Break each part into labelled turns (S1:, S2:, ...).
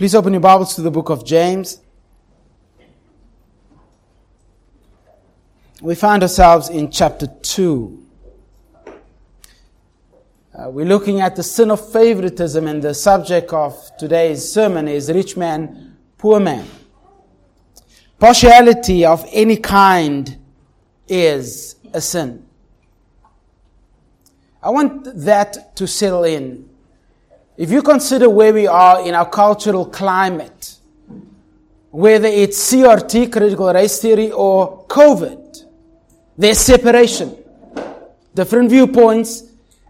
S1: Please open your Bibles to the book of James. We find ourselves in chapter 2. Uh, we're looking at the sin of favoritism, and the subject of today's sermon is rich man, poor man. Partiality of any kind is a sin. I want that to settle in. If you consider where we are in our cultural climate, whether it's CRT, critical race theory, or COVID, there's separation, different viewpoints,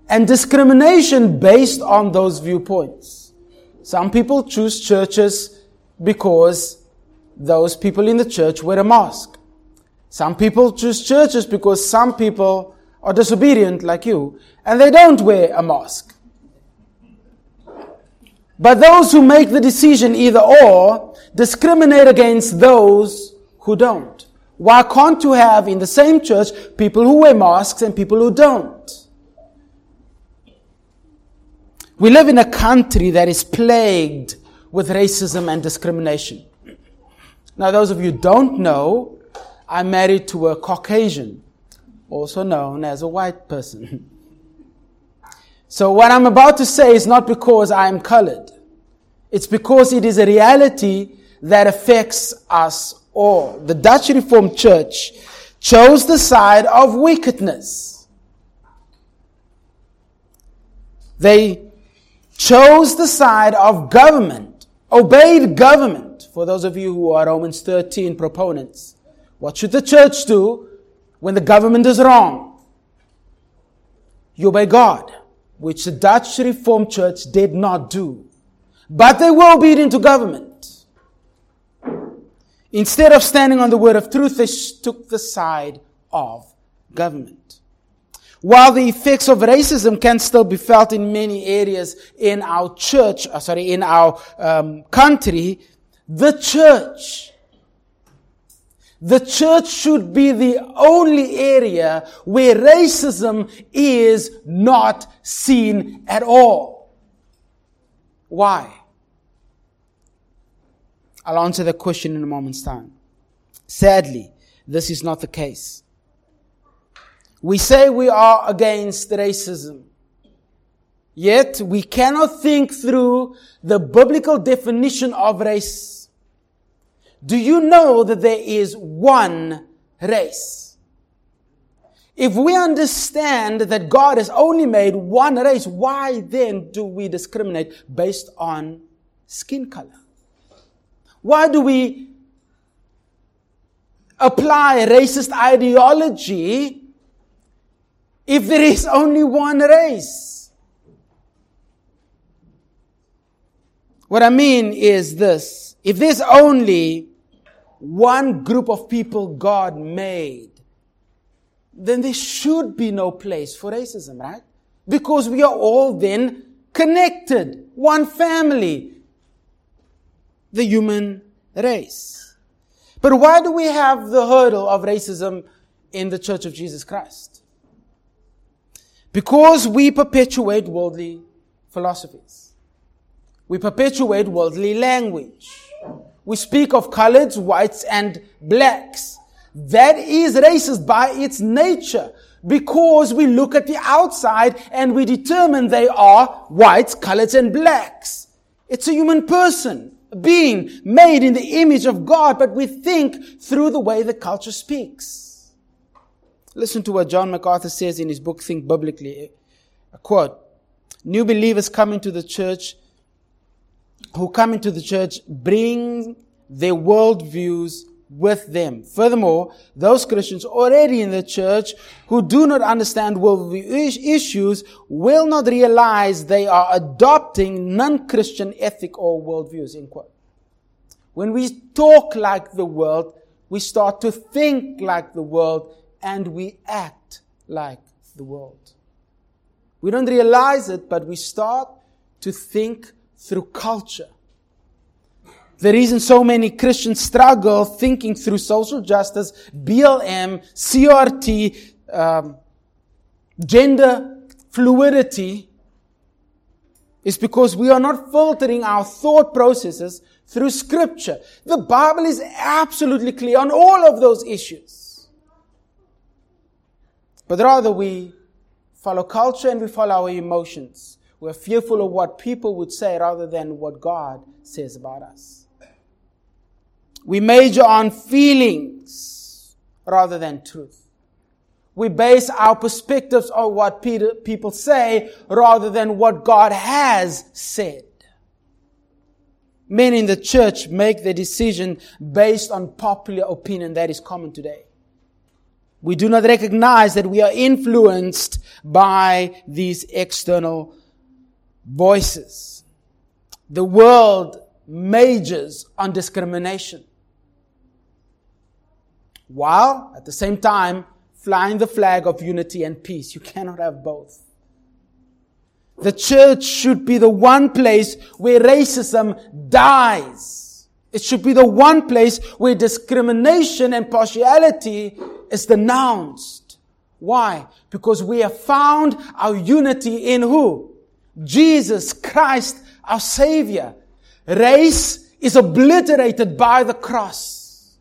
S1: and discrimination based on those viewpoints. Some people choose churches because those people in the church wear a mask. Some people choose churches because some people are disobedient like you and they don't wear a mask. But those who make the decision either or discriminate against those who don't. Why can't you have in the same church people who wear masks and people who don't? We live in a country that is plagued with racism and discrimination. Now, those of you don't know, I'm married to a Caucasian, also known as a white person. so what I'm about to say is not because I'm colored. It's because it is a reality that affects us all. The Dutch Reformed Church chose the side of wickedness. They chose the side of government, obeyed government for those of you who are Romans 13 proponents, what should the church do when the government is wrong? You obey God, which the Dutch Reformed Church did not do. But they were obedient to government. Instead of standing on the word of truth, they took the side of government. While the effects of racism can still be felt in many areas in our church, uh, sorry, in our um, country, the church. The church should be the only area where racism is not seen at all. Why? I'll answer the question in a moment's time. Sadly, this is not the case. We say we are against racism. Yet we cannot think through the biblical definition of race. Do you know that there is one race? If we understand that God has only made one race, why then do we discriminate based on skin color? Why do we apply racist ideology if there is only one race? What I mean is this. If there's only one group of people God made, then there should be no place for racism, right? Because we are all then connected, one family, the human race. But why do we have the hurdle of racism in the Church of Jesus Christ? Because we perpetuate worldly philosophies. We perpetuate worldly language. We speak of coloreds, whites, and blacks. That is racist by its nature because we look at the outside and we determine they are whites, coloreds, and blacks. It's a human person, a being made in the image of God, but we think through the way the culture speaks. Listen to what John MacArthur says in his book, Think Biblically. A quote. New believers come into the church who come into the church bring their worldviews with them. Furthermore, those Christians already in the church who do not understand worldview issues will not realize they are adopting non-Christian ethic or worldviews. In quote. When we talk like the world, we start to think like the world and we act like the world. We don't realize it, but we start to think through culture. The reason so many Christians struggle thinking through social justice, BLM, CRT, um, gender fluidity, is because we are not filtering our thought processes through scripture. The Bible is absolutely clear on all of those issues. But rather we follow culture and we follow our emotions. We're fearful of what people would say rather than what God says about us. We major on feelings rather than truth. We base our perspectives on what people say rather than what God has said. Men in the church make the decision based on popular opinion that is common today. We do not recognize that we are influenced by these external voices. The world majors on discrimination. While at the same time flying the flag of unity and peace. You cannot have both. The church should be the one place where racism dies. It should be the one place where discrimination and partiality is denounced. Why? Because we have found our unity in who? Jesus Christ, our Savior. Race is obliterated by the cross.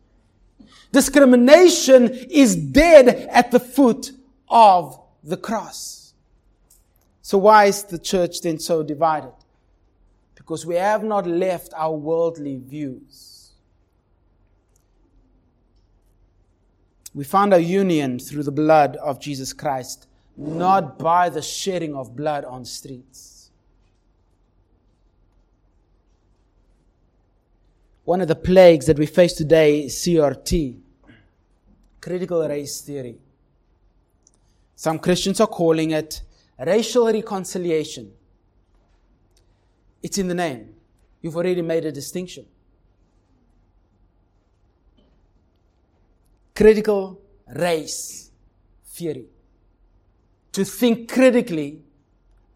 S1: Discrimination is dead at the foot of the cross. So why is the church then so divided? Because we have not left our worldly views. We found our union through the blood of Jesus Christ, not by the shedding of blood on streets. One of the plagues that we face today is CRT, critical race theory. Some Christians are calling it racial reconciliation. It's in the name. You've already made a distinction. Critical race theory. To think critically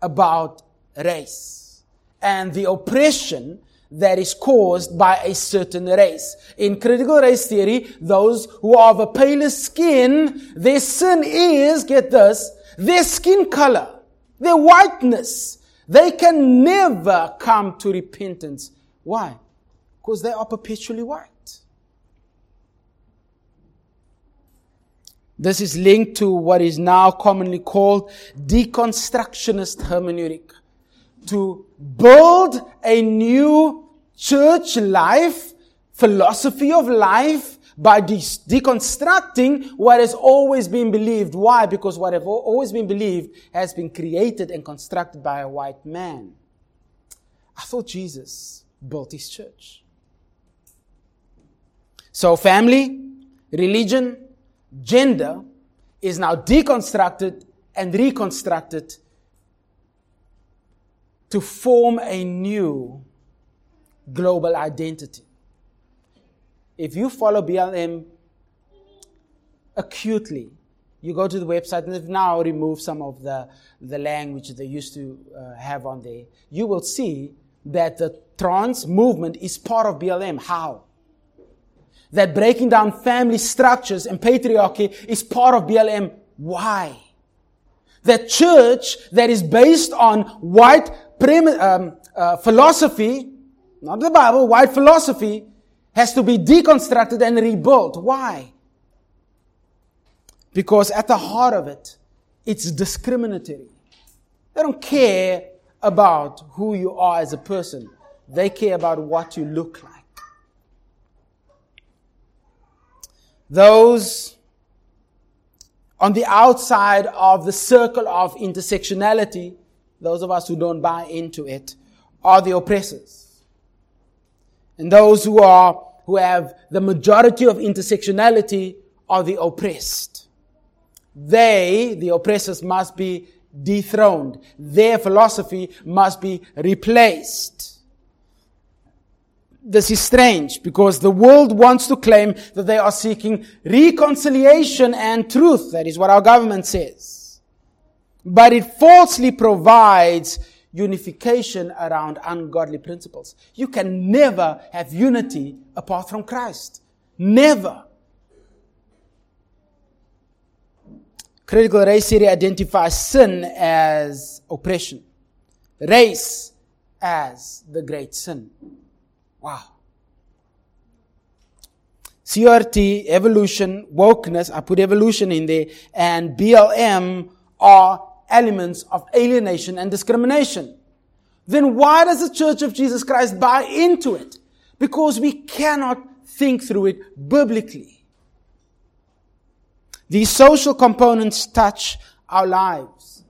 S1: about race and the oppression that is caused by a certain race. In critical race theory, those who are of a paler skin, their sin is, get this, their skin color, their whiteness. They can never come to repentance. Why? Because they are perpetually white. This is linked to what is now commonly called deconstructionist hermeneutic. To build a new church life, philosophy of life, by de- deconstructing what has always been believed. Why? Because what has always been believed has been created and constructed by a white man. I thought Jesus built his church. So family, religion, gender is now deconstructed and reconstructed to form a new global identity. If you follow BLM acutely, you go to the website and they've now removed some of the, the language they used to uh, have on there. You will see that the trans movement is part of BLM. How? That breaking down family structures and patriarchy is part of BLM. Why? That church that is based on white prim- um, uh, philosophy not the Bible, white philosophy, has to be deconstructed and rebuilt. Why? Because at the heart of it, it's discriminatory. They don't care about who you are as a person. They care about what you look like. Those on the outside of the circle of intersectionality, those of us who don't buy into it, are the oppressors. And those who are, who have the majority of intersectionality are the oppressed. They, the oppressors, must be dethroned. Their philosophy must be replaced. This is strange because the world wants to claim that they are seeking reconciliation and truth. That is what our government says. But it falsely provides unification around ungodly principles. You can never have unity apart from Christ. Never. Critical race theory identifies sin as oppression. Race as the great sin. Wow. CRT, evolution, wokeness, I put evolution in there, and BLM are elements of alienation and discrimination. Then why does the Church of Jesus Christ buy into it? Because we cannot think through it biblically. These social components touch our lives.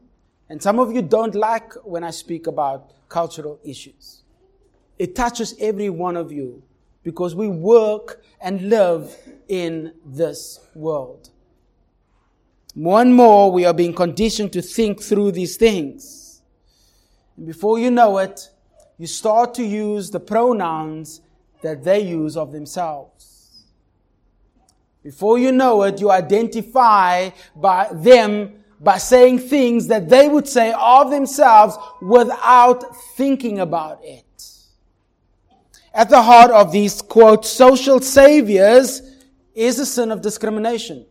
S1: And some of you don't like when I speak about cultural issues. It touches every one of you because we work and live in this world. More and more, we are being conditioned to think through these things. And before you know it, you start to use the pronouns that they use of themselves. Before you know it, you identify by them by saying things that they would say of themselves without thinking about it. At the heart of these, quote, social saviors is the sin of discrimination.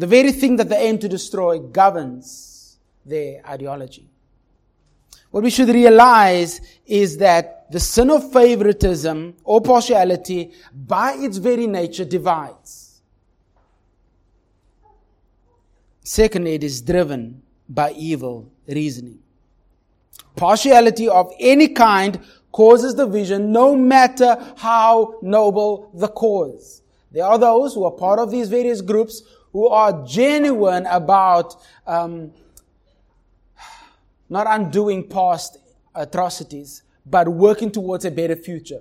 S1: The very thing that they aim to destroy governs their ideology. What we should realize is that the sin of favoritism or partiality by its very nature divides. Second, it is driven by evil reasoning. Partiality of any kind causes division no matter how noble the cause. There are those who are part of these various groups who are genuine about um, not undoing past atrocities, but working towards a better future.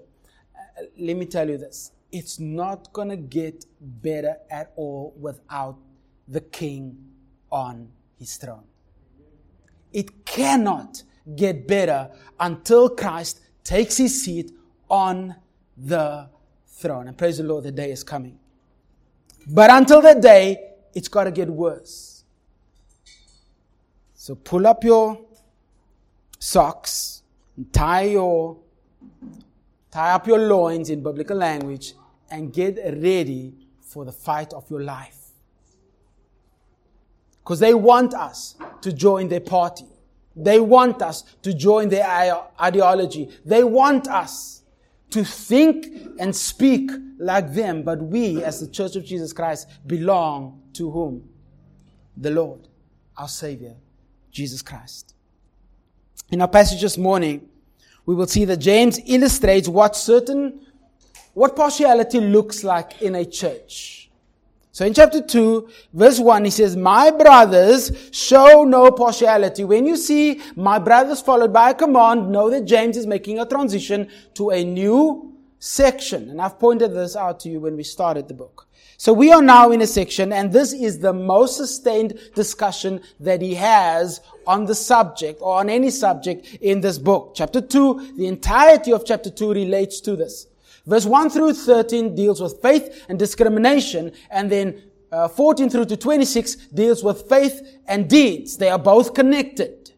S1: Uh, let me tell you this it's not going to get better at all without the king on his throne. It cannot get better until Christ takes his seat on the throne. And praise the Lord, the day is coming. But until that day, it's got to get worse. So pull up your socks, tie your tie up your loins in biblical language, and get ready for the fight of your life. Because they want us to join their party. They want us to join their ideology. They want us to think and speak like them, but we, as the Church of Jesus Christ, belong to whom? The Lord, our Savior, Jesus Christ. In our passage this morning, we will see that James illustrates what certain, what partiality looks like in a church. So in chapter 2, verse 1, he says, My brothers, show no partiality. When you see my brothers followed by a command, know that James is making a transition to a new section. And I've pointed this out to you when we started the book. So we are now in a section, and this is the most sustained discussion that he has on the subject or on any subject in this book. Chapter 2, the entirety of chapter 2 relates to this. Verse 1 through 13 deals with faith and discrimination, and then uh, 14 through to 26 deals with faith and deeds. They are both connected.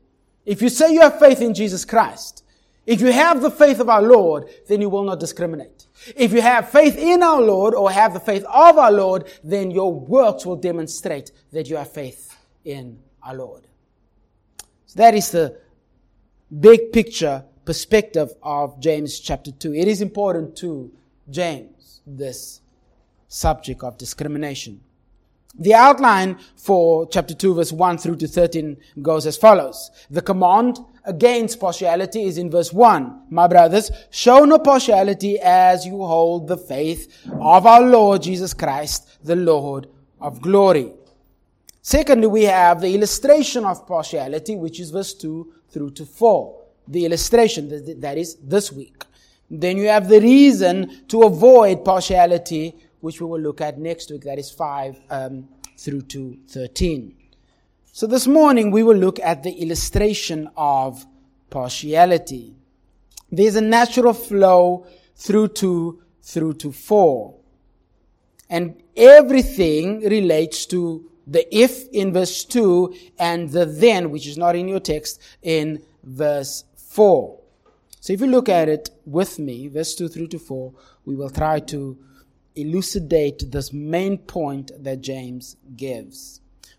S1: If you say you have faith in Jesus Christ, if you have the faith of our Lord, then you will not discriminate. If you have faith in our Lord or have the faith of our Lord, then your works will demonstrate that you have faith in our Lord. So that is the big picture perspective of James chapter 2. It is important to James, this subject of discrimination. The outline for chapter 2 verse 1 through to 13 goes as follows. The command against partiality is in verse 1. My brothers, show no partiality as you hold the faith of our Lord Jesus Christ, the Lord of glory. Secondly, we have the illustration of partiality, which is verse 2 through to 4. The illustration, that is this week. Then you have the reason to avoid partiality, which we will look at next week. That is 5 um, through to 13. So this morning we will look at the illustration of partiality. There's a natural flow through to, through to 4. And everything relates to the if in verse 2 and the then, which is not in your text, in verse 4. So if you look at it with me, verse 2 through to 4, we will try to elucidate this main point that James gives.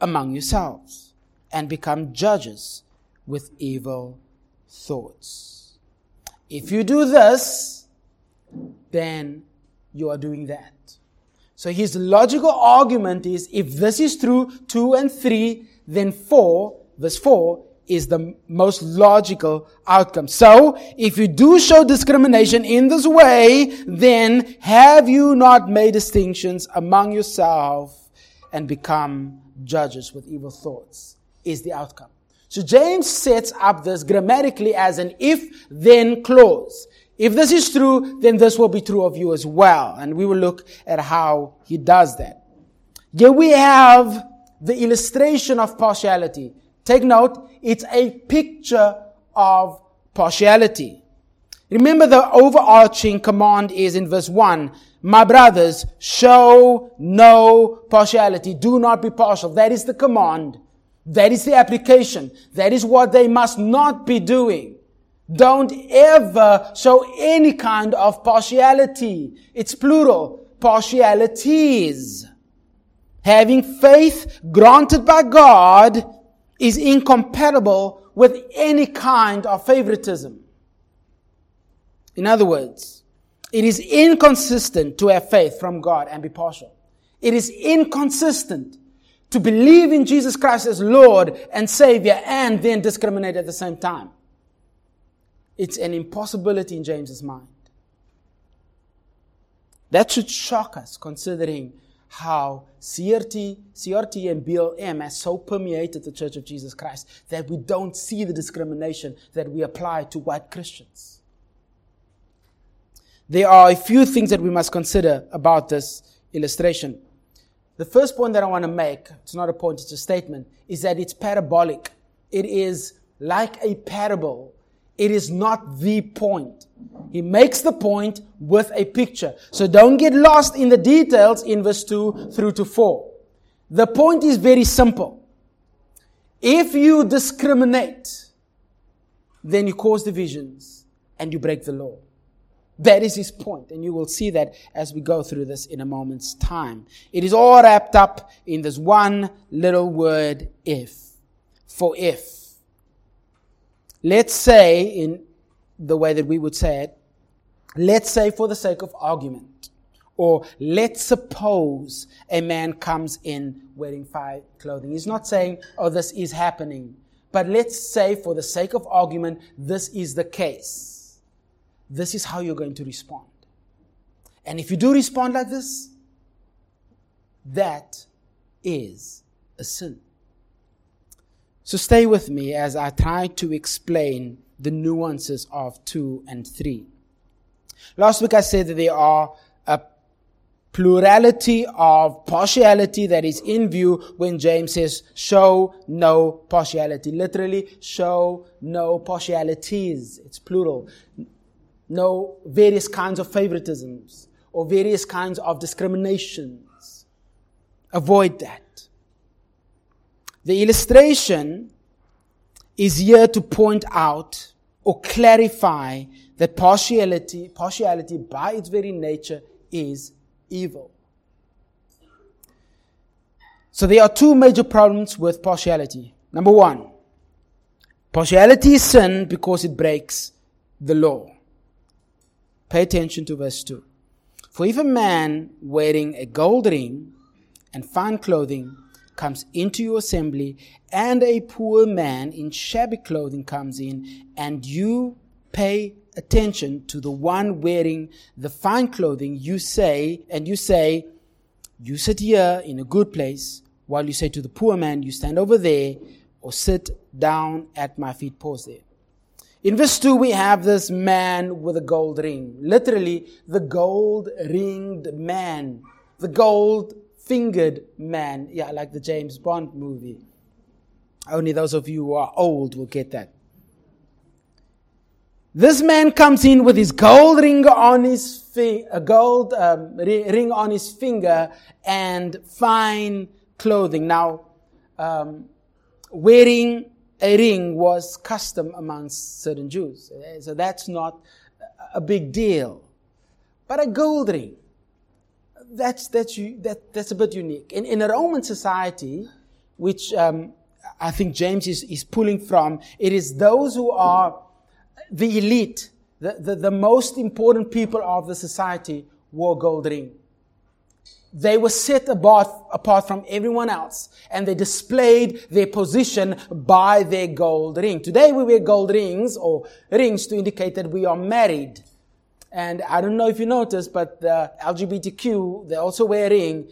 S1: Among yourselves and become judges with evil thoughts. If you do this, then you are doing that. So his logical argument is if this is true, 2 and 3, then 4, verse 4, is the most logical outcome. So, if you do show discrimination in this way, then have you not made distinctions among yourself and become judges with evil thoughts is the outcome. So James sets up this grammatically as an if then clause. If this is true, then this will be true of you as well. And we will look at how he does that. Here we have the illustration of partiality. Take note, it's a picture of partiality. Remember the overarching command is in verse 1 my brothers, show no partiality. Do not be partial. That is the command. That is the application. That is what they must not be doing. Don't ever show any kind of partiality. It's plural. Partialities. Having faith granted by God is incompatible with any kind of favoritism. In other words, it is inconsistent to have faith from God and be partial. It is inconsistent to believe in Jesus Christ as Lord and Savior and then discriminate at the same time. It's an impossibility in James's mind. That should shock us considering how CRT, CRT and BLM has so permeated the Church of Jesus Christ that we don't see the discrimination that we apply to white Christians. There are a few things that we must consider about this illustration. The first point that I want to make, it's not a point, it's a statement, is that it's parabolic. It is like a parable. It is not the point. He makes the point with a picture. So don't get lost in the details in verse 2 through to 4. The point is very simple. If you discriminate, then you cause divisions and you break the law. That is his point, and you will see that as we go through this in a moment's time. It is all wrapped up in this one little word, if. For if. Let's say, in the way that we would say it, let's say for the sake of argument, or let's suppose a man comes in wearing fine clothing. He's not saying, oh, this is happening. But let's say for the sake of argument, this is the case this is how you're going to respond. And if you do respond like this, that is a sin. So stay with me as I try to explain the nuances of 2 and 3. Last week I said that there are a plurality of partiality that is in view when James says, show no partiality. Literally, show no partialities. It's plural no various kinds of favoritisms or various kinds of discriminations. Avoid that. The illustration is here to point out or clarify that partiality, partiality by its very nature is evil. So there are two major problems with partiality. Number one, partiality is sin because it breaks the law. Pay attention to verse 2. For if a man wearing a gold ring and fine clothing comes into your assembly, and a poor man in shabby clothing comes in, and you pay attention to the one wearing the fine clothing, you say, and you say, you sit here in a good place, while you say to the poor man, you stand over there, or sit down at my feet. Pause there. In verse 2, we have this man with a gold ring. Literally, the gold ringed man. The gold fingered man. Yeah, like the James Bond movie. Only those of you who are old will get that. This man comes in with his gold ring on his fi- a gold um, ring on his finger and fine clothing. Now, um, wearing a ring was custom amongst certain Jews, so that's not a big deal. But a gold ring, that's that's that, that's a bit unique. In in a Roman society, which um, I think James is, is pulling from, it is those who are the elite, the, the, the most important people of the society wore gold ring. They were set apart, from everyone else and they displayed their position by their gold ring. Today we wear gold rings or rings to indicate that we are married. And I don't know if you noticed, but the LGBTQ, they also wear a ring.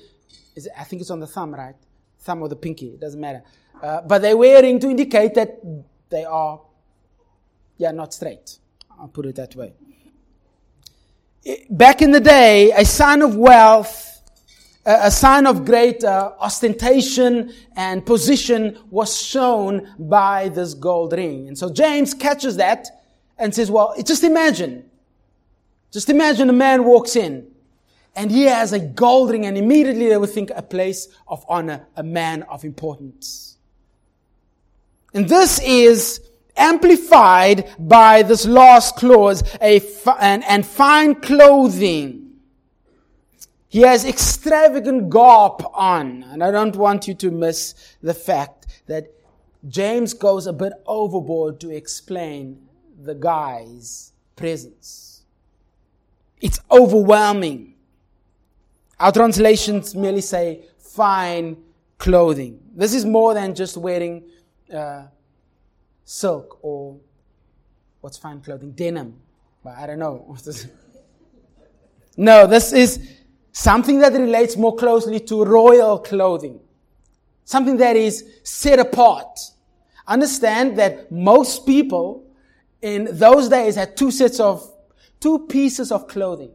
S1: I think it's on the thumb, right? Thumb or the pinky, it doesn't matter. Uh, but they're wearing to indicate that they are, yeah, not straight. I'll put it that way. Back in the day, a sign of wealth, a sign of great uh, ostentation and position was shown by this gold ring. And so James catches that and says, well, just imagine. Just imagine a man walks in and he has a gold ring and immediately they would think a place of honor, a man of importance. And this is amplified by this last clause, a and, and fine clothing. He has extravagant garb on. And I don't want you to miss the fact that James goes a bit overboard to explain the guy's presence. It's overwhelming. Our translations merely say fine clothing. This is more than just wearing uh, silk or what's fine clothing? Denim. But I don't know. no, this is something that relates more closely to royal clothing. Something that is set apart. Understand that most people in those days had two sets of, two pieces of clothing.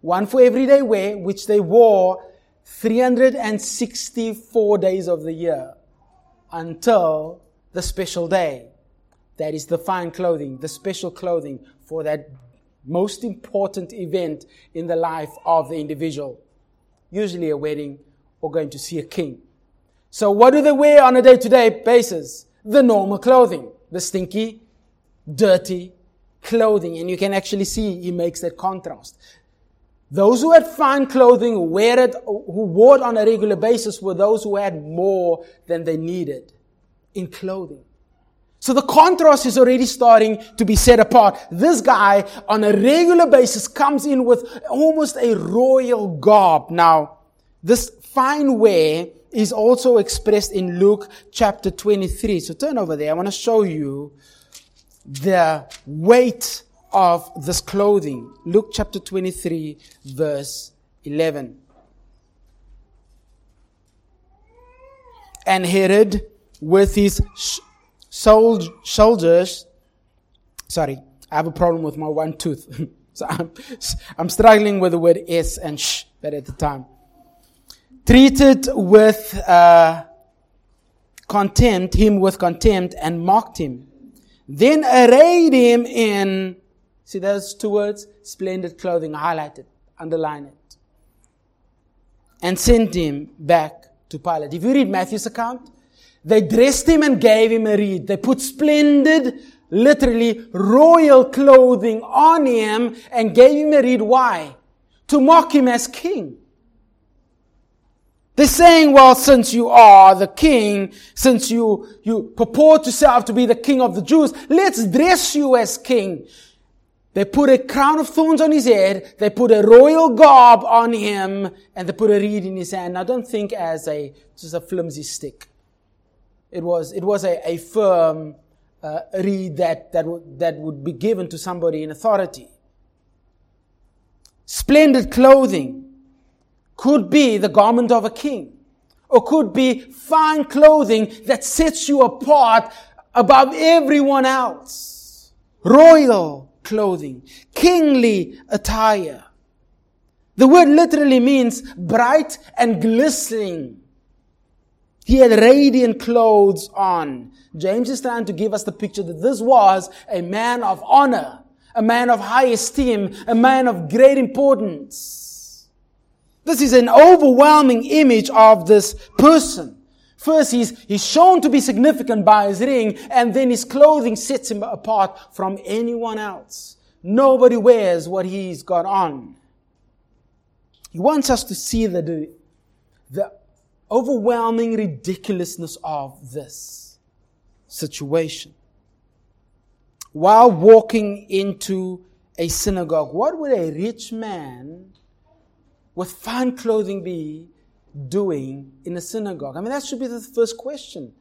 S1: One for everyday wear, which they wore 364 days of the year until the special day. That is the fine clothing, the special clothing for that most important event in the life of the individual. Usually a wedding or going to see a king. So what do they wear on a day-to-day basis? The normal clothing. The stinky, dirty clothing. And you can actually see he makes that contrast. Those who had fine clothing, wear it, who wore it on a regular basis were those who had more than they needed in clothing. So the contrast is already starting to be set apart. This guy on a regular basis comes in with almost a royal garb. Now, this fine wear is also expressed in Luke chapter 23. So turn over there. I want to show you the weight of this clothing. Luke chapter 23 verse 11. And Herod with his sh- soldiers. Sorry, I have a problem with my one tooth. so I'm, I'm struggling with the word S and sh that at the time. Treated with uh, contempt, him with contempt, and mocked him. Then arrayed him in, see those two words? Splendid clothing, highlighted, underline it. And sent him back to Pilate. If you read Matthew's account, they dressed him and gave him a reed. They put splendid, literally royal clothing on him and gave him a reed. Why? To mock him as king. They're saying, well, since you are the king, since you, you purport yourself to be the king of the Jews, let's dress you as king. They put a crown of thorns on his head, they put a royal garb on him, and they put a reed in his hand. Now don't think as a, just a flimsy stick. It was, it was a, a firm uh, reed that, that, would, that would be given to somebody in authority. Splendid clothing could be the garment of a king, or could be fine clothing that sets you apart above everyone else. Royal clothing, kingly attire. The word literally means bright and glistening. He had radiant clothes on. James is trying to give us the picture that this was a man of honor, a man of high esteem, a man of great importance. This is an overwhelming image of this person. First, he's, he's shown to be significant by his ring, and then his clothing sets him apart from anyone else. Nobody wears what he's got on. He wants us to see the, the overwhelming ridiculousness of this situation. While walking into a synagogue, what would a rich man with fine clothing be doing in a synagogue? I mean, that should be the first question.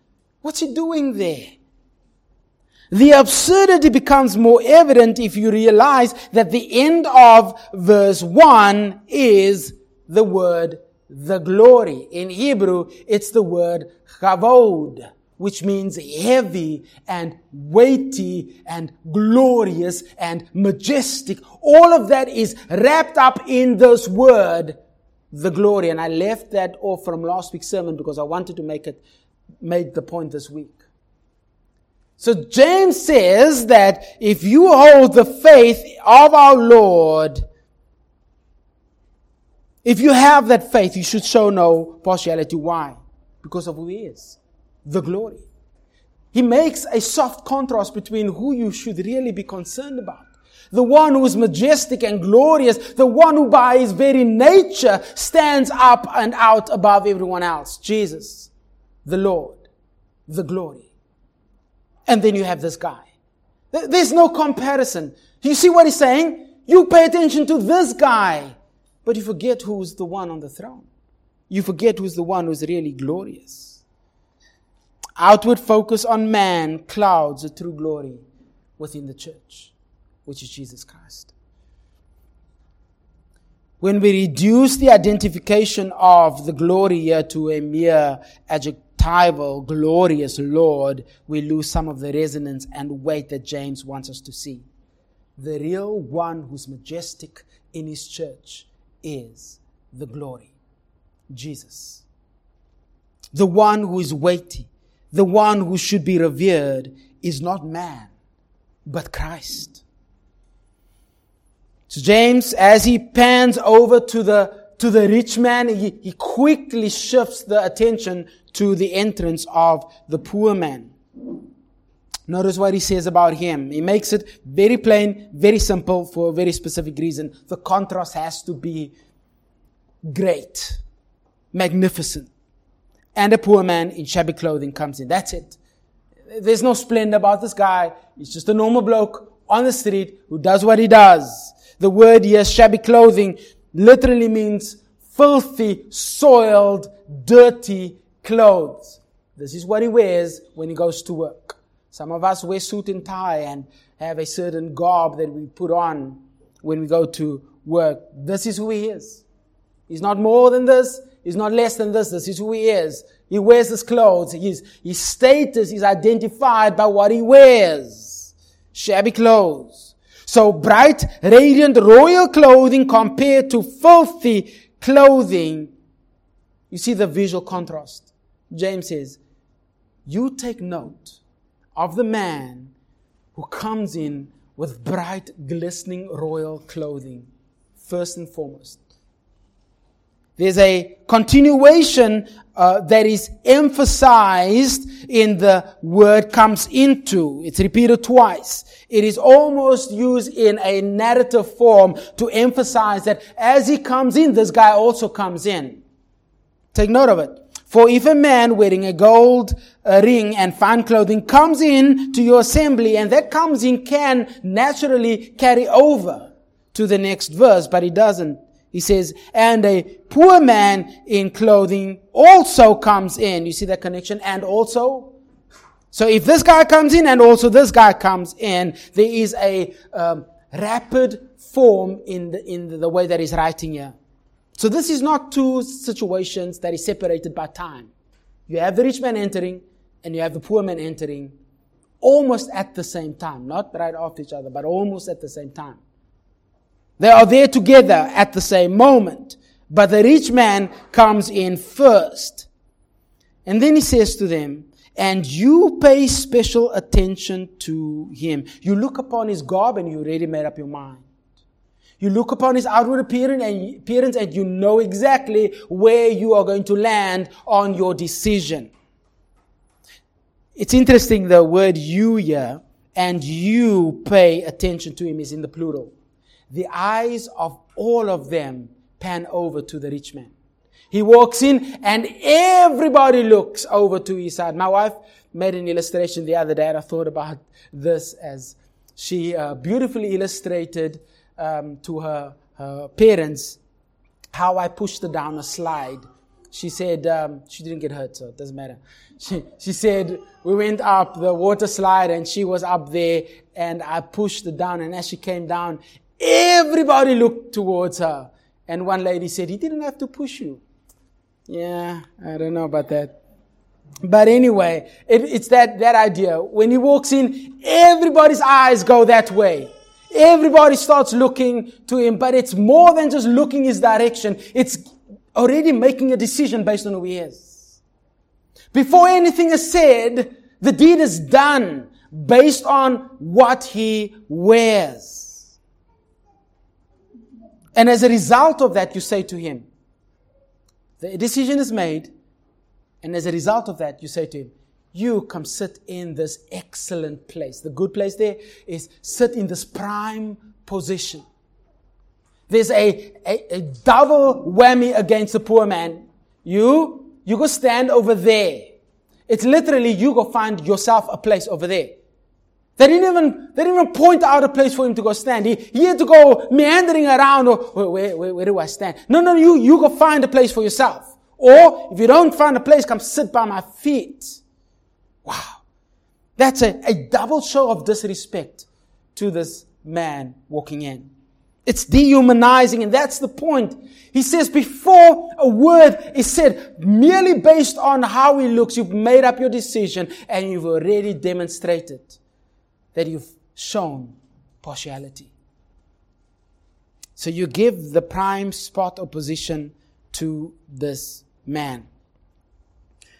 S1: What's he doing there? The absurdity becomes more evident if you realize that the end of verse 1 is the word the glory. In Hebrew, it's the word chavod, which means heavy and weighty and glorious and majestic. All of that is wrapped up in this word, the glory. And I left that off from last week's sermon because I wanted to make it, make the point this week. So James says that if you hold the faith of our Lord, if you have that faith, you should show no partiality. Why? Because of who He is. The glory. He makes a soft contrast between who you should really be concerned about. The one who is majestic and glorious, the one who by his very nature stands up and out above everyone else. Jesus, the Lord, the glory. And then you have this guy. There's no comparison. You see what he's saying? You pay attention to this guy. But you forget who's the one on the throne. You forget who's the one who's really glorious. Outward focus on man clouds the true glory within the church, which is Jesus Christ. When we reduce the identification of the glory here to a mere adjectival, glorious Lord, we lose some of the resonance and weight that James wants us to see. The real one who's majestic in his church is the glory. Jesus. The one who is weighty, the one who should be revered is not man, but Christ. So James, as he pans over to the, to the rich man, he, he quickly shifts the attention to the entrance of the poor man. Notice what he says about him. He makes it very plain, very simple for a very specific reason. The contrast has to be great, magnificent. And a poor man in shabby clothing comes in. That's it. There's no splendor about this guy. He's just a normal bloke on the street who does what he does. The word here, shabby clothing, literally means filthy, soiled, dirty clothes. This is what he wears when he goes to work. Some of us wear suit and tie and have a certain garb that we put on when we go to work. This is who he is. He's not more than this. He's not less than this. This is who he is. He wears his clothes. His, his status is identified by what he wears. Shabby clothes. So bright, radiant, royal clothing compared to filthy clothing. You see the visual contrast. James says, you take note of the man who comes in with bright, glistening royal clothing, first and foremost. There's a continuation uh, that is emphasized in the word comes into. It's repeated twice. It is almost used in a narrative form to emphasize that as he comes in, this guy also comes in. Take note of it. For if a man wearing a gold uh, ring and fine clothing comes in to your assembly, and that comes in can naturally carry over to the next verse, but it doesn't. He says, and a poor man in clothing also comes in. You see that connection? And also? So if this guy comes in and also this guy comes in, there is a um, rapid form in the, in the way that he's writing here. So this is not two situations that is separated by time. You have the rich man entering and you have the poor man entering almost at the same time. Not right after each other, but almost at the same time. They are there together at the same moment. But the rich man comes in first. And then he says to them, and you pay special attention to him. You look upon his garb and you already made up your mind. You look upon his outward appearance and, you know exactly where you are going to land on your decision. It's interesting the word you here and you pay attention to him is in the plural. The eyes of all of them pan over to the rich man. He walks in and everybody looks over to his side. My wife made an illustration the other day and I thought about this as she uh, beautifully illustrated um, to her, her, parents how I pushed her down a slide. She said, um, she didn't get hurt, so it doesn't matter. She, she said, we went up the water slide and she was up there and I pushed her down and as she came down, everybody looked towards her. And one lady said, he didn't have to push you. Yeah, I don't know about that. But anyway, it, it's that, that idea. When he walks in, everybody's eyes go that way. Everybody starts looking to him, but it's more than just looking his direction. It's already making a decision based on who he is. Before anything is said, the deed is done based on what he wears. And as a result of that, you say to him, the decision is made, and as a result of that, you say to him, You come sit in this excellent place. The good place there is sit in this prime position. There's a, a, a double whammy against the poor man. You, you go stand over there. It's literally you go find yourself a place over there. They didn't even, they didn't even point out a place for him to go stand. He, he had to go meandering around or where, where, where do I stand? No, no, you, you go find a place for yourself. Or if you don't find a place, come sit by my feet. Wow. That's a, a double show of disrespect to this man walking in. It's dehumanizing, and that's the point. He says before a word is said, merely based on how he looks, you've made up your decision and you've already demonstrated that you've shown partiality. So you give the prime spot opposition to this man.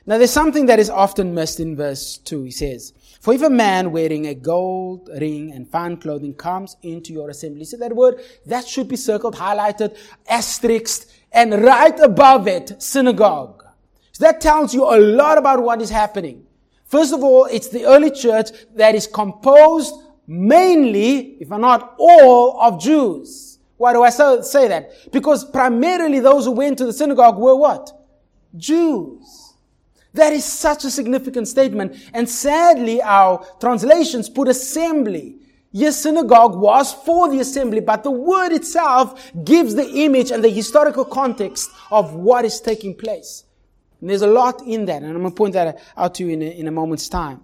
S1: Now there's something that is often missed in verse 2. He says, For if a man wearing a gold ring and fine clothing comes into your assembly, see that word? That should be circled, highlighted, asterisked, and right above it, synagogue. So that tells you a lot about what is happening. First of all, it's the early church that is composed mainly, if not all, of Jews. Why do I say that? Because primarily those who went to the synagogue were what? Jews. That is such a significant statement. And sadly, our translations put assembly. Yes, synagogue was for the assembly, but the word itself gives the image and the historical context of what is taking place. And there's a lot in that, and I'm going to point that out to you in a, in a moment's time.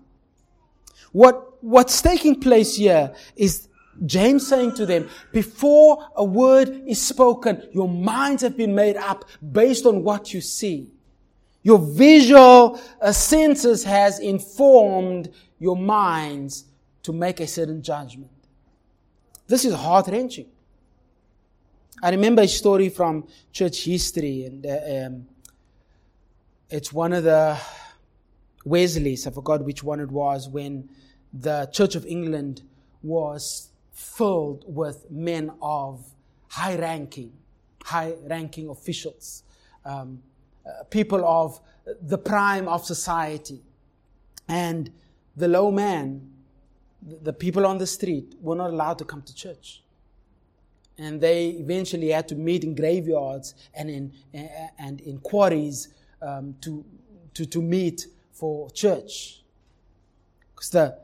S1: What, what's taking place here is James saying to them, before a word is spoken, your minds have been made up based on what you see. Your visual uh, senses has informed your minds to make a certain judgment. This is heart wrenching. I remember a story from church history, and uh, um, it's one of the Wesleys, I forgot which one it was, when the Church of England was filled with men of high ranking, high ranking officials, um, people of the prime of society. And the low man, the people on the street, were not allowed to come to church. And they eventually had to meet in graveyards and in, and in quarries um, to, to, to meet for church. Because the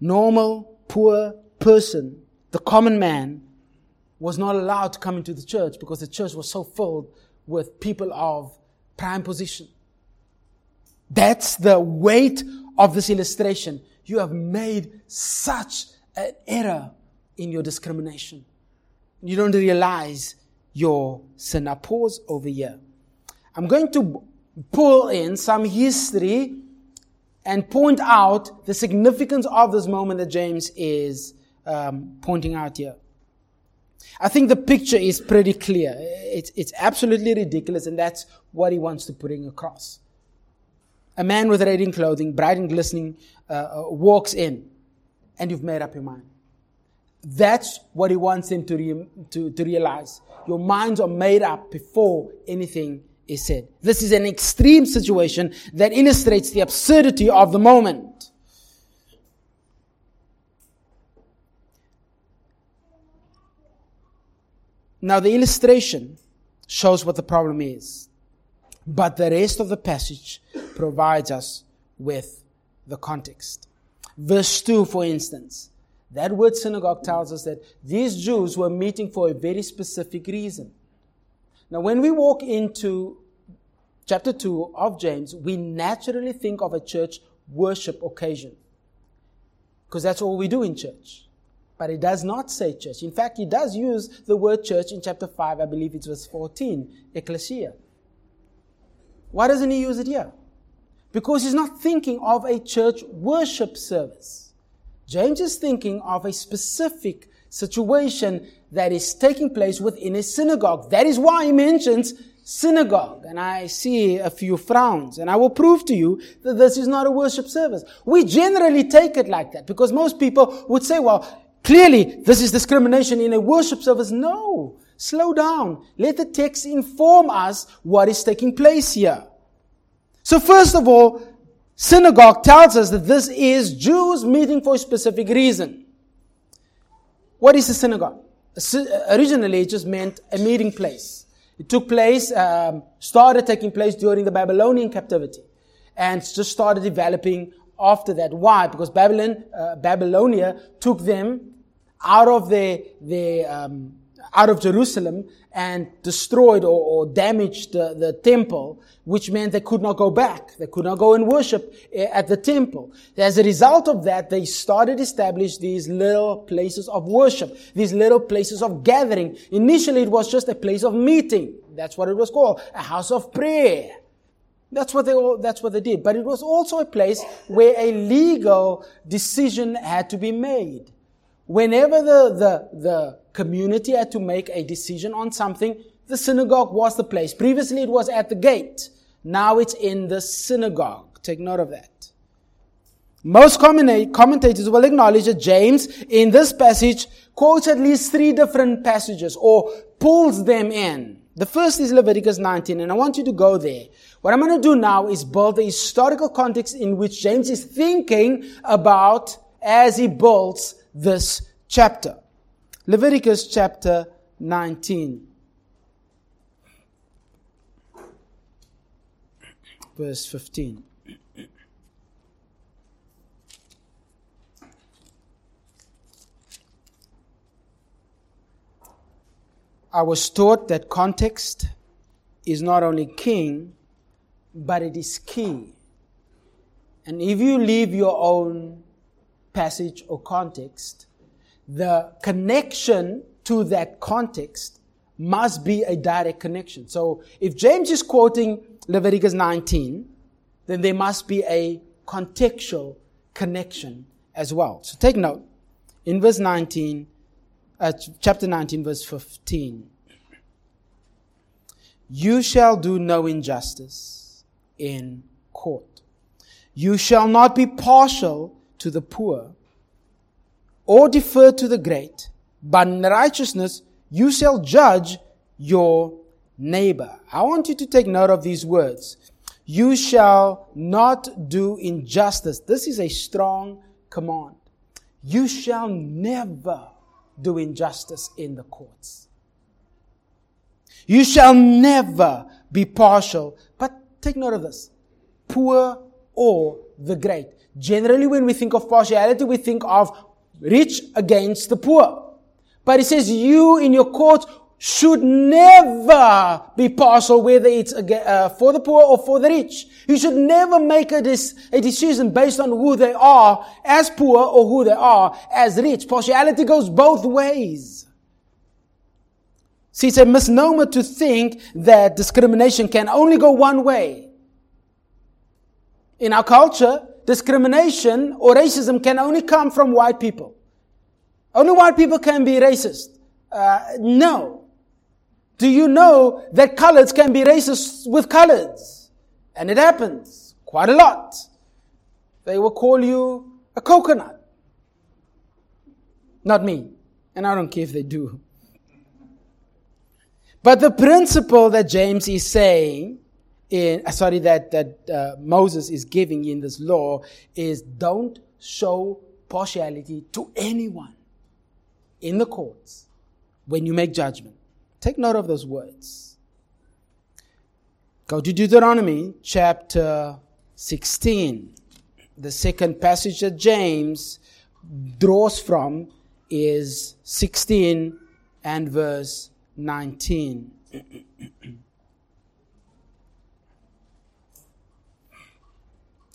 S1: normal, poor person, the common man, was not allowed to come into the church because the church was so filled with people of prime position. That's the weight of this illustration. You have made such an error in your discrimination. You don't realize your sin. Now pause over here. I'm going to pull in some history and point out the significance of this moment that James is um, pointing out here. I think the picture is pretty clear. It's, it's absolutely ridiculous, and that's what he wants to bring across. a man with radiant clothing, bright and glistening, uh, uh, walks in, and you've made up your mind. That's what he wants them to, re- to, to realize. Your minds are made up before anything is said. This is an extreme situation that illustrates the absurdity of the moment. Now, the illustration shows what the problem is, but the rest of the passage provides us with the context. Verse 2, for instance, that word synagogue tells us that these Jews were meeting for a very specific reason. Now, when we walk into chapter 2 of James, we naturally think of a church worship occasion. Because that's all we do in church. But it does not say church. In fact, he does use the word church in chapter 5, I believe it's verse 14, ecclesia. Why doesn't he use it here? Because he's not thinking of a church worship service. James is thinking of a specific situation that is taking place within a synagogue. That is why he mentions synagogue. And I see a few frowns. And I will prove to you that this is not a worship service. We generally take it like that because most people would say, well, clearly this is discrimination in a worship service. No. Slow down. Let the text inform us what is taking place here. So first of all, synagogue tells us that this is Jews meeting for a specific reason. What is a synagogue? Originally, it just meant a meeting place. It took place, um, started taking place during the Babylonian captivity, and just started developing after that. Why? Because Babylon, uh, Babylonia took them out of their, their um, out of Jerusalem and destroyed or, or damaged the, the, temple, which meant they could not go back. They could not go and worship eh, at the temple. As a result of that, they started establish these little places of worship, these little places of gathering. Initially, it was just a place of meeting. That's what it was called, a house of prayer. That's what they all, that's what they did. But it was also a place where a legal decision had to be made. Whenever the, the, the community had to make a decision on something, the synagogue was the place. Previously it was at the gate. Now it's in the synagogue. Take note of that. Most commentators will acknowledge that James in this passage quotes at least three different passages or pulls them in. The first is Leviticus 19 and I want you to go there. What I'm going to do now is build the historical context in which James is thinking about as he builds this chapter. Leviticus chapter 19. Verse 15. I was taught that context is not only king, but it is key. And if you leave your own passage or context, the connection to that context must be a direct connection. So if James is quoting Leviticus 19, then there must be a contextual connection as well. So take note. In verse 19, uh, chapter 19, verse 15. You shall do no injustice in court. You shall not be partial to the poor or defer to the great, but in righteousness you shall judge your neighbor. I want you to take note of these words. You shall not do injustice. This is a strong command. You shall never do justice in the courts. You shall never be partial. But take note of this. Poor or the great. Generally, when we think of partiality, we think of rich against the poor. But it says you in your court should never be partial whether it's uh, for the poor or for the rich. You should never make a, a decision based on who they are as poor or who they are as rich. Partiality goes both ways. See, it's a misnomer to think that discrimination can only go one way. In our culture, discrimination or racism can only come from white people. Only white people can be racist. Uh, no. Do you know that coloreds can be racist with coloreds? And it happens quite a lot. They will call you a coconut. Not me. And I don't care if they do. But the principle that James is saying in, uh, sorry, that, that uh, Moses is giving in this law is don't show partiality to anyone in the courts when you make judgment. Take note of those words. Go to Deuteronomy chapter 16. The second passage that James draws from is 16 and verse 19.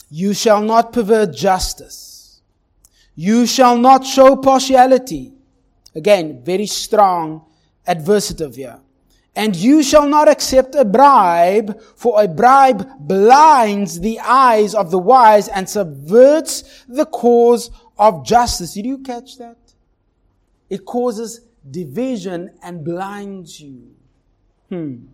S1: you shall not pervert justice. You shall not show partiality. Again, very strong adversative here. And you shall not accept a bribe, for a bribe blinds the eyes of the wise and subverts the cause of justice. Did you catch that? It causes division and blinds you. Hmm.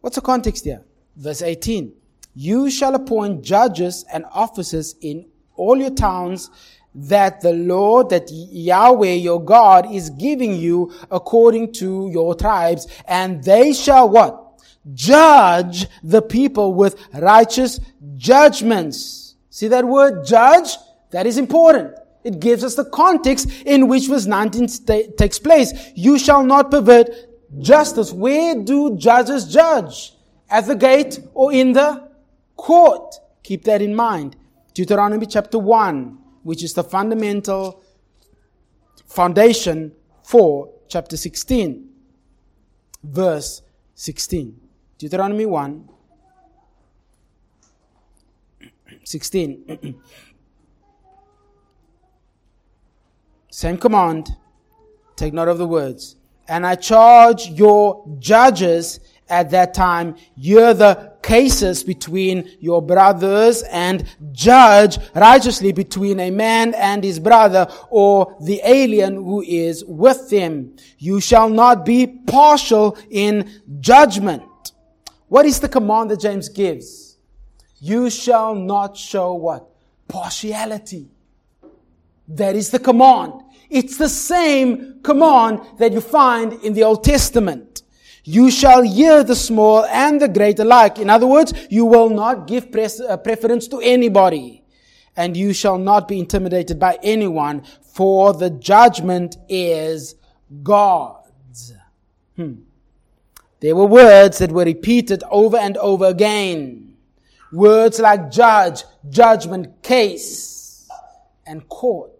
S1: What's the context here? Verse 18. You shall appoint judges and officers in all your towns that the Lord, that Yahweh your God is giving you according to your tribes, and they shall what? Judge the people with righteous judgments. See that word judge? That is important. It gives us the context in which verse 19 st- takes place. You shall not pervert justice. Where do judges judge? At the gate or in the court? Keep that in mind. Deuteronomy chapter 1, which is the fundamental foundation for chapter 16, verse 16. Deuteronomy 1, 16. Same command. Take note of the words. And I charge your judges at that time, hear the cases between your brothers and judge righteously between a man and his brother or the alien who is with him. You shall not be partial in judgment. What is the command that James gives? You shall not show what? Partiality. That is the command. It's the same command that you find in the Old Testament. You shall hear the small and the great alike. In other words, you will not give uh, preference to anybody. And you shall not be intimidated by anyone, for the judgment is God's. Hmm. There were words that were repeated over and over again. Words like judge, judgment, case, and court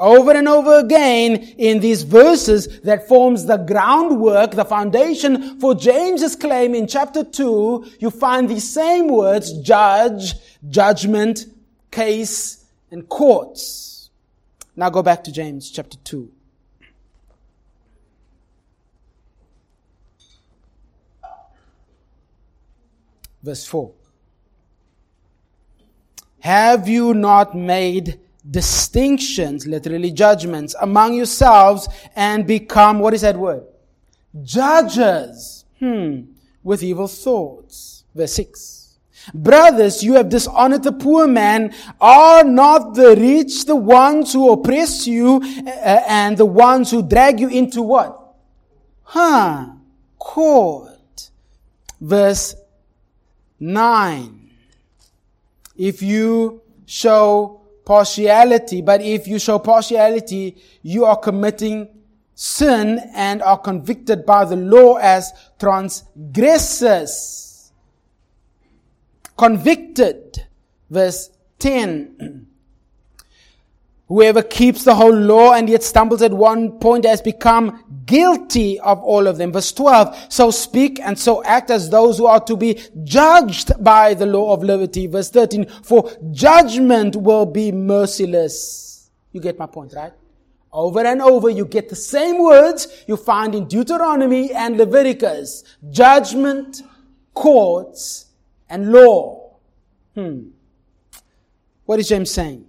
S1: over and over again in these verses that forms the groundwork, the foundation for James's claim in chapter 2, you find these same words, judge, judgment, case, and courts. Now go back to James chapter 2. Verse 4. Have you not made distinctions, literally judgments, among yourselves and become, what is that word? Judges, hmm, with evil thoughts. Verse 6. Brothers, you have dishonored the poor man. Are not the rich the ones who oppress you uh, and the ones who drag you into what? Huh. Court. Verse 9. If you show partiality, but if you show partiality, you are committing sin and are convicted by the law as transgressors. Convicted. Verse 10. Whoever keeps the whole law and yet stumbles at one point has become guilty of all of them. Verse 12. So speak and so act as those who are to be judged by the law of liberty. Verse 13. For judgment will be merciless. You get my point, right? Over and over, you get the same words you find in Deuteronomy and Leviticus. Judgment, courts, and law. Hmm. What is James saying?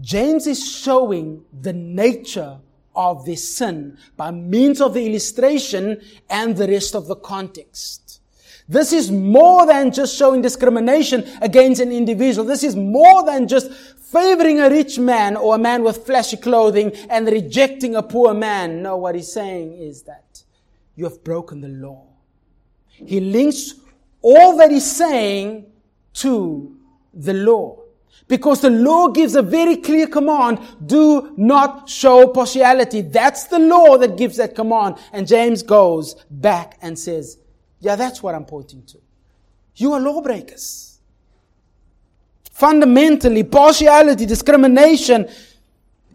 S1: James is showing the nature of this sin by means of the illustration and the rest of the context. This is more than just showing discrimination against an individual. This is more than just favoring a rich man or a man with flashy clothing and rejecting a poor man. No, what he's saying is that you have broken the law. He links all that he's saying to the law. Because the law gives a very clear command, do not show partiality. That's the law that gives that command. And James goes back and says, yeah, that's what I'm pointing to. You are lawbreakers. Fundamentally, partiality, discrimination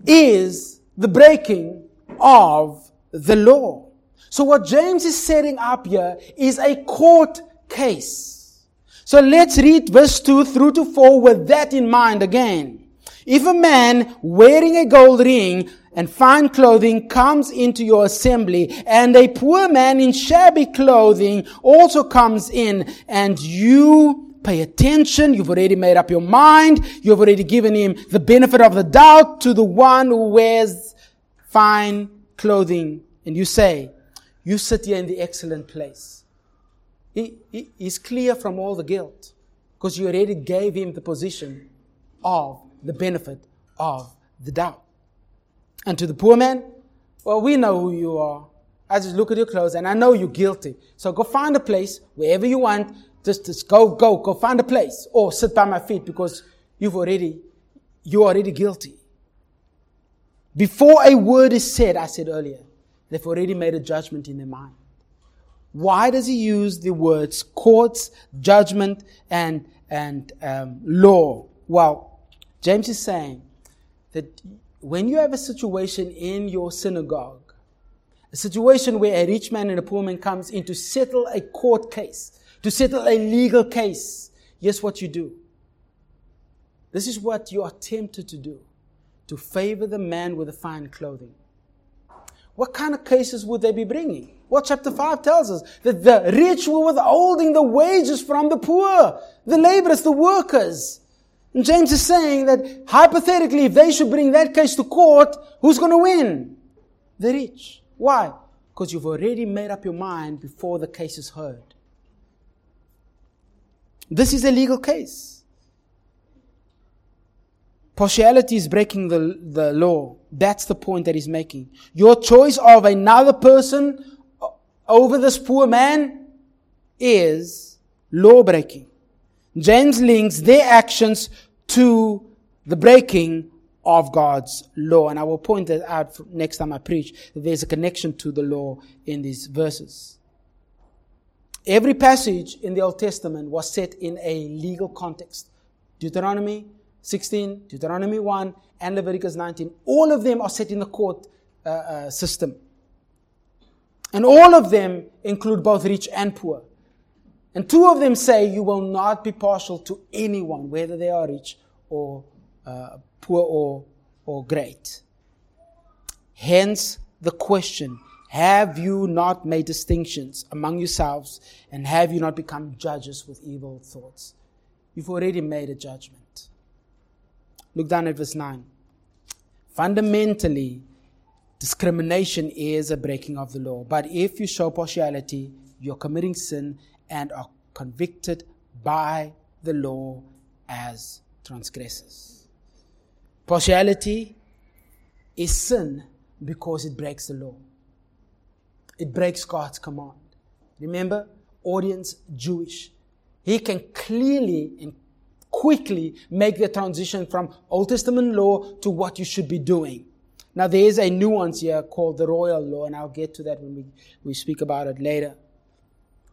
S1: is the breaking of the law. So what James is setting up here is a court case. So let's read verse 2 through to 4 with that in mind again. If a man wearing a gold ring and fine clothing comes into your assembly, and a poor man in shabby clothing also comes in, and you pay attention, you've already made up your mind, you've already given him the benefit of the doubt to the one who wears fine clothing, and you say, you sit here in the excellent place. He, he, he's clear from all the guilt because you already gave him the position of the benefit of the doubt. And to the poor man, well, we know who you are. I just look at your clothes and I know you're guilty. So go find a place wherever you want. Just, just go, go, go find a place or sit by my feet because you've already, you're already guilty. Before a word is said, I said earlier, they've already made a judgment in their mind. Why does he use the words courts, judgment, and, and um, law? Well, James is saying that when you have a situation in your synagogue, a situation where a rich man and a poor man comes in to settle a court case, to settle a legal case, guess what you do? This is what you are tempted to do, to favor the man with the fine clothing. What kind of cases would they be bringing? Well, chapter 5 tells us that the rich were withholding the wages from the poor, the laborers, the workers. And James is saying that hypothetically, if they should bring that case to court, who's going to win? The rich. Why? Because you've already made up your mind before the case is heard. This is a legal case. Partiality is breaking the, the law. That's the point that he's making. Your choice of another person over this poor man is law breaking. James links their actions to the breaking of God's law. And I will point that out next time I preach. There's a connection to the law in these verses. Every passage in the Old Testament was set in a legal context. Deuteronomy 16, Deuteronomy 1, and Leviticus 19. All of them are set in the court uh, uh, system. And all of them include both rich and poor. And two of them say you will not be partial to anyone, whether they are rich or uh, poor or, or great. Hence the question Have you not made distinctions among yourselves, and have you not become judges with evil thoughts? You've already made a judgment. Look down at verse 9. Fundamentally, discrimination is a breaking of the law. But if you show partiality, you're committing sin and are convicted by the law as transgressors. Partiality is sin because it breaks the law. It breaks God's command. Remember, audience Jewish. He can clearly and quickly make the transition from Old Testament law to what you should be doing. Now there is a nuance here called the royal law, and I'll get to that when we, we speak about it later.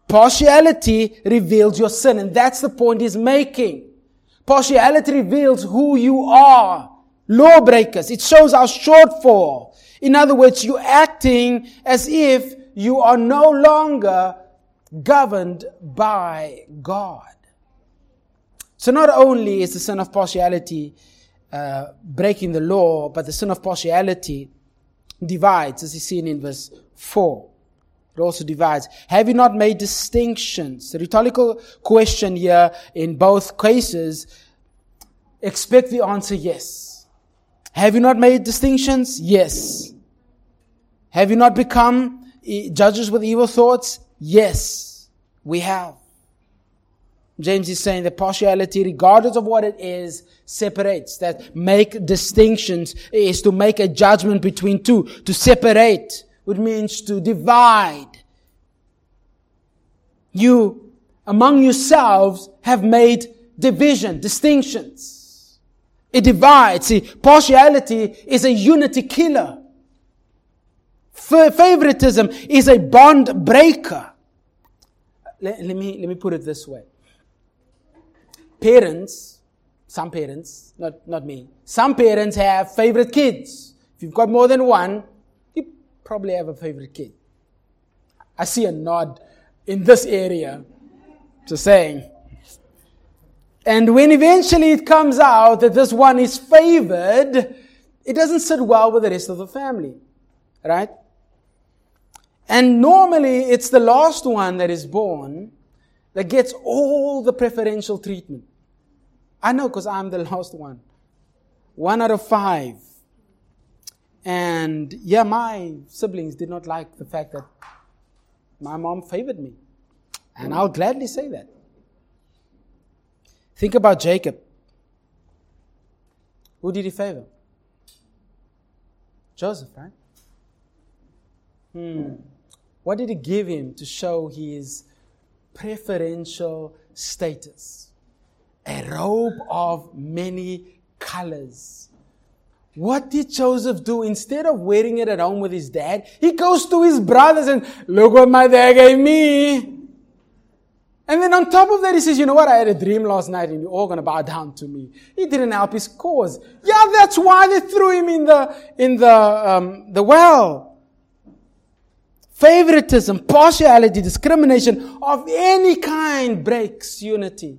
S1: Partiality reveals your sin, and that's the point he's making. Partiality reveals who you are. Lawbreakers. It shows our shortfall. In other words, you're acting as if you are no longer governed by God. So not only is the sin of partiality uh, breaking the law, but the sin of partiality divides, as is seen in verse 4. It also divides. Have you not made distinctions? The rhetorical question here in both cases, expect the answer yes. Have you not made distinctions? Yes. Have you not become judges with evil thoughts? Yes, we have. James is saying that partiality, regardless of what it is, separates. That make distinctions is to make a judgment between two. To separate, which means to divide. You, among yourselves, have made division, distinctions. It divides. See, partiality is a unity killer. Favoritism is a bond breaker. Let, let, me, let me put it this way. Parents, some parents, not, not me, some parents have favorite kids. If you've got more than one, you probably have a favorite kid. I see a nod in this area. Just saying. And when eventually it comes out that this one is favored, it doesn't sit well with the rest of the family. Right? And normally it's the last one that is born that gets all the preferential treatment. I know because I'm the last one. One out of five. And yeah, my siblings did not like the fact that my mom favored me. And I'll gladly say that. Think about Jacob. Who did he favor? Joseph, right? Hmm. What did he give him to show his preferential status? A robe of many colors. What did Joseph do? Instead of wearing it at home with his dad, he goes to his brothers and, look what my dad gave me. And then on top of that, he says, you know what? I had a dream last night and you're all going to bow down to me. He didn't help his cause. Yeah, that's why they threw him in the, in the, um, the well. Favoritism, partiality, discrimination of any kind breaks unity.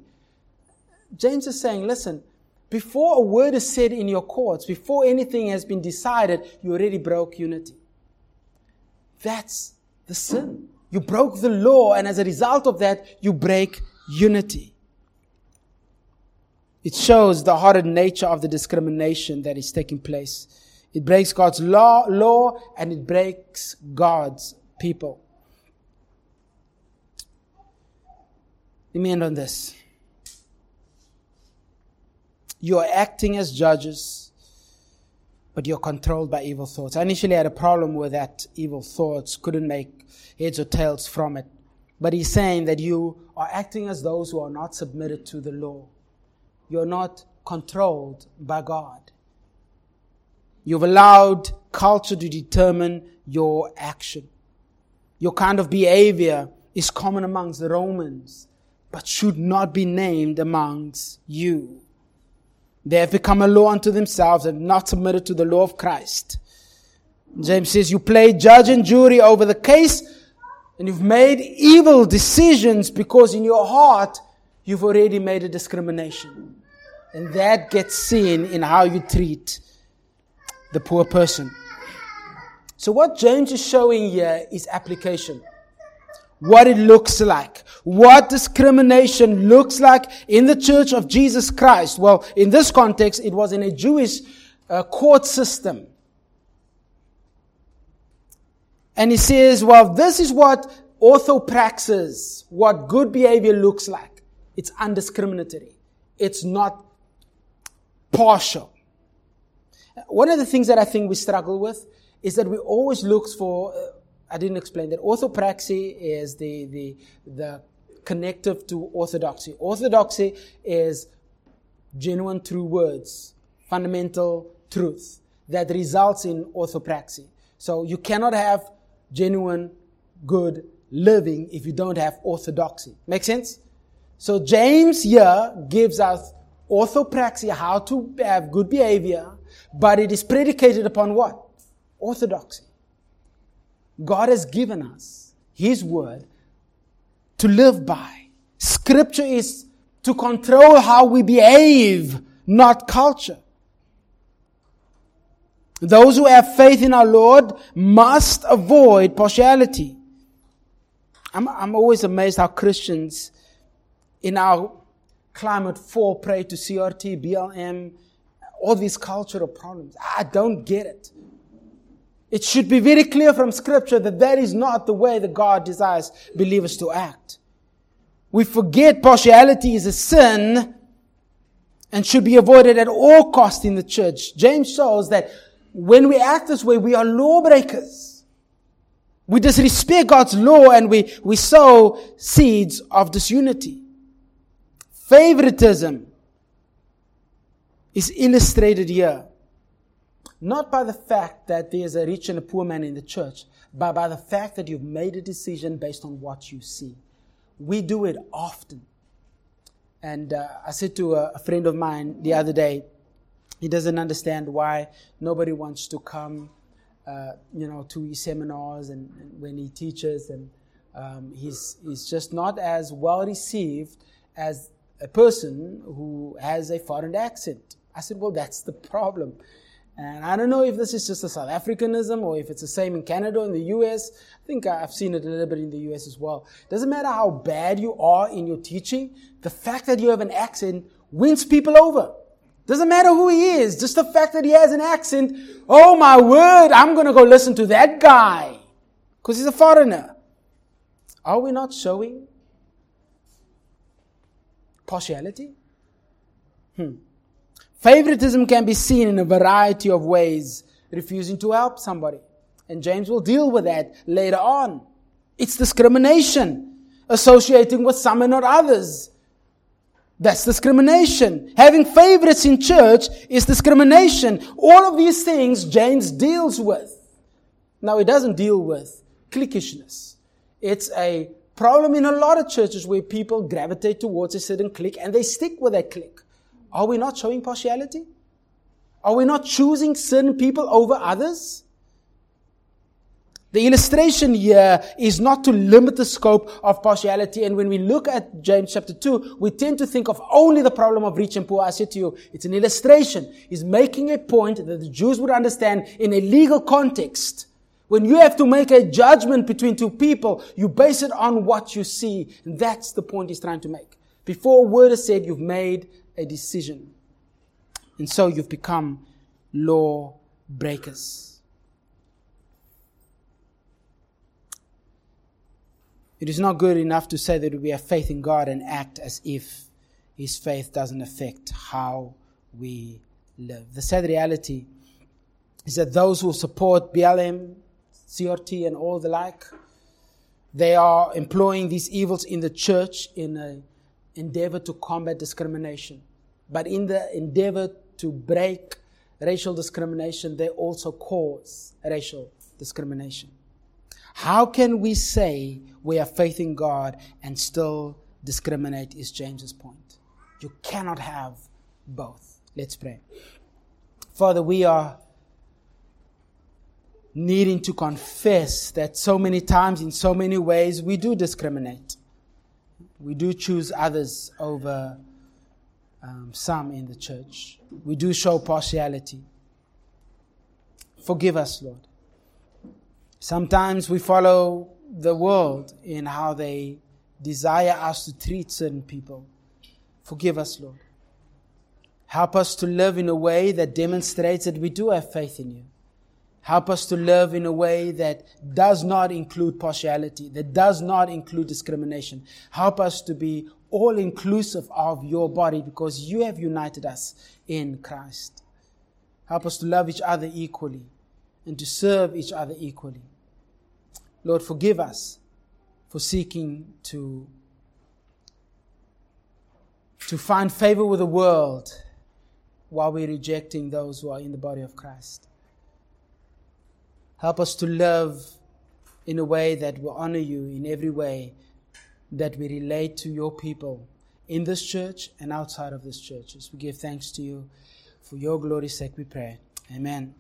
S1: James is saying, listen, before a word is said in your courts, before anything has been decided, you already broke unity. That's the sin. You broke the law, and as a result of that, you break unity. It shows the horrid nature of the discrimination that is taking place. It breaks God's law, law and it breaks God's people. Let me end on this. You are acting as judges, but you're controlled by evil thoughts. I initially had a problem with that evil thoughts, couldn't make heads or tails from it. But he's saying that you are acting as those who are not submitted to the law. You're not controlled by God. You've allowed culture to determine your action. Your kind of behavior is common amongst the Romans, but should not be named amongst you. They have become a law unto themselves and not submitted to the law of Christ. James says, You play judge and jury over the case and you've made evil decisions because in your heart you've already made a discrimination. And that gets seen in how you treat the poor person. So what James is showing here is application. What it looks like. What discrimination looks like in the church of Jesus Christ. Well, in this context, it was in a Jewish uh, court system. And he says, well, this is what orthopraxis, what good behavior looks like. It's undiscriminatory. It's not partial. One of the things that I think we struggle with is that we always look for, uh, I didn't explain that orthopraxy is the, the, the connective to orthodoxy. Orthodoxy is genuine true words, fundamental truth that results in orthopraxy. So you cannot have genuine, good living if you don't have orthodoxy. Make sense? So James here gives us orthopraxy, how to have good behavior, but it is predicated upon what? Orthodoxy. God has given us His word to live by. Scripture is to control how we behave, not culture. Those who have faith in our Lord must avoid partiality. I'm, I'm always amazed how Christians in our climate fall prey to CRT, BLM, all these cultural problems. I don't get it. It should be very clear from scripture that that is not the way that God desires believers to act. We forget partiality is a sin and should be avoided at all cost in the church. James shows that when we act this way, we are lawbreakers. We disrespect God's law and we, we sow seeds of disunity. Favoritism is illustrated here. Not by the fact that there's a rich and a poor man in the church, but by the fact that you've made a decision based on what you see. We do it often. And uh, I said to a, a friend of mine the other day, he doesn't understand why nobody wants to come, uh, you know, to his seminars and, and when he teaches, and um, he's he's just not as well received as a person who has a foreign accent. I said, well, that's the problem. And I don't know if this is just a South Africanism or if it's the same in Canada or in the US. I think I've seen it a little bit in the US as well. Doesn't matter how bad you are in your teaching, the fact that you have an accent wins people over. Doesn't matter who he is, just the fact that he has an accent. Oh my word, I'm going to go listen to that guy because he's a foreigner. Are we not showing partiality? Hmm. Favoritism can be seen in a variety of ways, refusing to help somebody. And James will deal with that later on. It's discrimination, associating with some and not others. That's discrimination. Having favorites in church is discrimination. All of these things James deals with. Now, he doesn't deal with cliquishness. It's a problem in a lot of churches where people gravitate towards a certain clique and they stick with that clique. Are we not showing partiality? Are we not choosing certain people over others? The illustration here is not to limit the scope of partiality. And when we look at James chapter 2, we tend to think of only the problem of rich and poor. I said to you, it's an illustration. He's making a point that the Jews would understand in a legal context. When you have to make a judgment between two people, you base it on what you see. And that's the point he's trying to make. Before a word is said, you've made a decision. And so you've become law breakers. It is not good enough to say that we have faith in God and act as if His faith doesn't affect how we live. The sad reality is that those who support BLM, CRT, and all the like, they are employing these evils in the church in a endeavor to combat discrimination. But in the endeavor to break racial discrimination, they also cause racial discrimination. How can we say we have faith in God and still discriminate? Is James's point. You cannot have both. Let's pray. Father, we are needing to confess that so many times, in so many ways, we do discriminate we do choose others over um, some in the church. We do show partiality. Forgive us, Lord. Sometimes we follow the world in how they desire us to treat certain people. Forgive us, Lord. Help us to live in a way that demonstrates that we do have faith in you. Help us to live in a way that does not include partiality, that does not include discrimination. Help us to be all inclusive of your body because you have united us in Christ. Help us to love each other equally and to serve each other equally. Lord, forgive us for seeking to, to find favor with the world while we're rejecting those who are in the body of Christ. Help us to live in a way that will honor you in every way that we relate to your people in this church and outside of this church. As we give thanks to you for your glory's sake, we pray. Amen.